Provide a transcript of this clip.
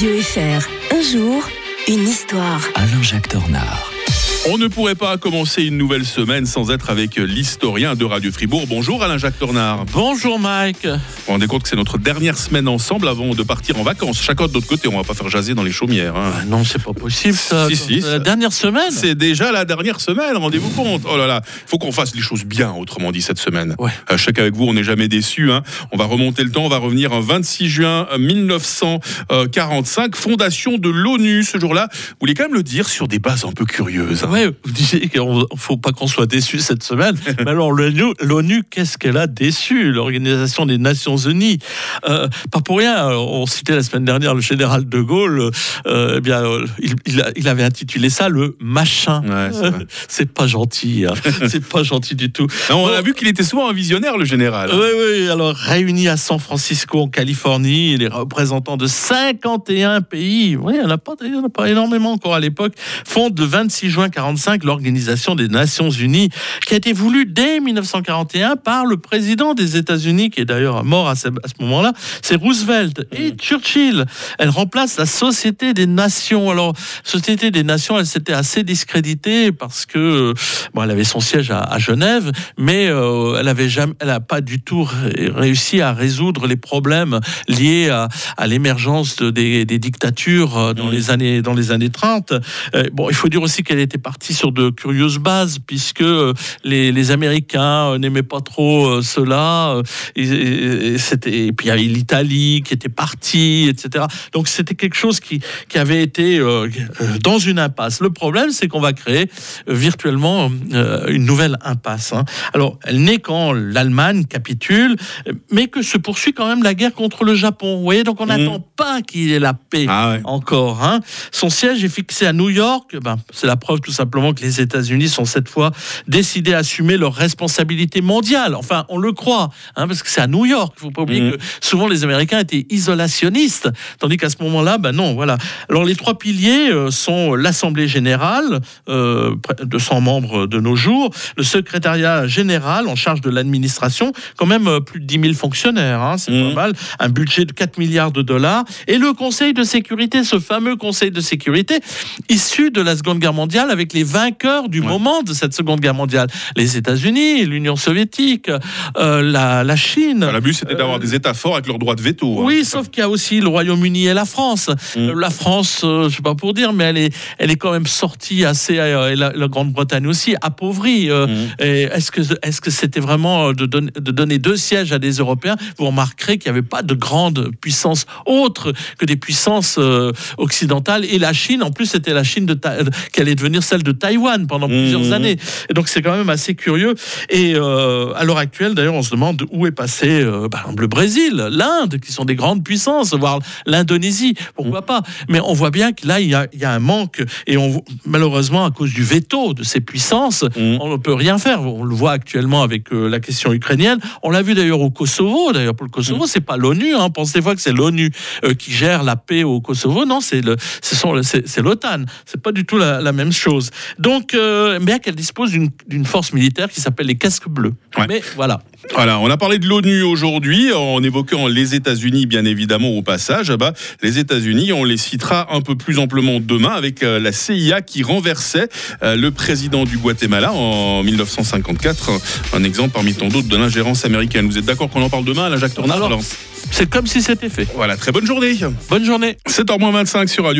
Radio FR. Un jour, une histoire. Alain-Jacques Dornard. On ne pourrait pas commencer une nouvelle semaine sans être avec l'historien de Radio Fribourg. Bonjour Alain-Jacques Tornard. Bonjour Mike. Vous vous rendez compte que c'est notre dernière semaine ensemble avant de partir en vacances. Chacun de notre côté, on va pas faire jaser dans les chaumières. hein. Ah non, c'est pas possible ça. Si, si, C'est la dernière semaine. C'est déjà la dernière semaine, rendez-vous compte. Oh là là, faut qu'on fasse les choses bien, autrement dit, cette semaine. Ouais. Euh, je sais qu'avec vous, on n'est jamais déçus. hein. On va remonter le temps, on va revenir un 26 juin 1945, fondation de l'ONU. Ce jour-là, vous voulez quand même le dire sur des bases un peu curieuses. hein. Vous disiez qu'il ne faut pas qu'on soit déçu cette semaine. Mais alors, l'ONU, qu'est-ce qu'elle a déçu L'Organisation des Nations Unies? Euh, pas pour rien, euh, on citait la semaine dernière le général de Gaulle. euh, eh bien, il, il a- il avait intitulé ça le machin. Ouais, c'est pas gentil. hein. c'est pas gentil du tout. Non, on a vu qu'il était souvent un visionnaire, le général. Oui, oui, alors réunis à San Francisco, en Californie, les représentants de 51 pays, oui, il n'y en, en a pas énormément encore à l'époque, fondent le 26 juin 45 l'Organisation des Nations Unies, qui a été voulue dès 1941 par le président des États-Unis, qui est d'ailleurs mort à ce, moment-là, c'est Roosevelt et Churchill. Elle remplace la Société des Nations. Alors, Société des Nations, elle s'était assez discréditée parce que, euh, bon, elle avait son siège à, à Genève, mais euh, elle avait jamais, elle a pas du tout ré- réussi à résoudre les problèmes liés à, à l'émergence de- des, des dictatures euh, dans Mhm. les années dans les années 30. Euh, bon, il faut dire aussi qu'elle était partie sur de curieuses bases puisque euh, les, les Américains euh, n'aimaient pas trop euh, cela. et, et- et c'était et puis il y avait l'Italie qui était partie, etc. Donc c'était quelque chose qui qui avait été dans une impasse. Le problème, c'est qu'on va créer virtuellement une nouvelle impasse. hein. Alors, elle n'est quand l'Allemagne capitule, mais que se poursuit quand même la guerre contre le Japon. Vous voyez, donc on Mhm. n'attend pas qu'il y ait la paix. Ah ouais. Encore, hein. Son siège est fixé à New York. Ben, c'est la preuve tout simplement que les États-Unis sont cette fois décidés à assumer leurs responsabilités mondiales. Enfin, on le croit, hein, parce que c'est à New York. Il faut pas oublier Mhm. que souvent les Américains étaient isolationnistes, tandis qu'à ce moment-là, ben non, voilà. Alors les trois piliers euh, sont l'Assemblée générale, euh, de 200 membres de nos jours, le secrétariat général en charge de l'administration, quand même euh, plus de 10 000 fonctionnaires, hein, c'est pas mal, un budget de 4 milliards de dollars, et le Conseil de sécurité, ce fameux Conseil de sécurité, issu de la Seconde Guerre mondiale avec les vainqueurs du Ouais. moment de cette Seconde Guerre mondiale, les États-Unis, l'Union soviétique, euh, la, la Chine. Le but, c'était d'avoir des États forts avec leur droit de veto. hein. Oui, sauf qu'il y a aussi le Royaume-Uni et la France. Mm. Euh, La France, euh, je sais pas pour dire, mais elle est, elle est quand même sortie assez, euh, et la, la Grande-Bretagne aussi, appauvrie. euh, et Est-ce que est-ce que c'était vraiment euh, de donner, de donner deux sièges à des Européens? Vous remarquerez qu'il n'y avait pas de grande puissance autre que des puissances euh, occidentales. Et la Chine, en plus, c'était la Chine de Ta- euh, qui allait devenir celle de Taïwan pendant plusieurs Mhm. années. Et donc c'est quand même assez curieux. Et euh, à l'heure actuelle, d'ailleurs, on se demande où est passé euh, par exemple, le Brésil, l'Inde, qui sont des grandes puissances, voire l'Indonésie. Pourquoi pas? Mais on voit bien que là, il y a, il y a un manque. Et on, malheureusement, à cause du veto de ces puissances, Mhm. on ne peut rien faire. On le voit actuellement avec euh, la question ukrainienne. On l'a vu d'ailleurs au Kosovo. D'ailleurs, pour le Kosovo, c'est pas l'ONU. Hein. On pense des fois que c'est l'ONU qui gère la paix au Kosovo? Non, c'est le, ce l'OTAN. C'est pas du tout la, la même chose. Donc, euh, bien qu'elle dispose d'une force militaire qui s'appelle les casques bleus. Ouais. Mais voilà. Voilà, on a parlé de l'ONU aujourd'hui en évoquant les États-Unis, bien évidemment, au passage. Ah bah, les États-Unis, on les citera un peu plus amplement demain avec euh, la CIA qui renversait euh, le président du Guatemala en 1954. Un, exemple parmi tant d'autres de l'ingérence américaine. Vous êtes d'accord qu'on en parle demain, la Jacques Tornard? C'est comme si c'était fait. Voilà, très bonne journée. Bonne journée. 7h25 sur Radio.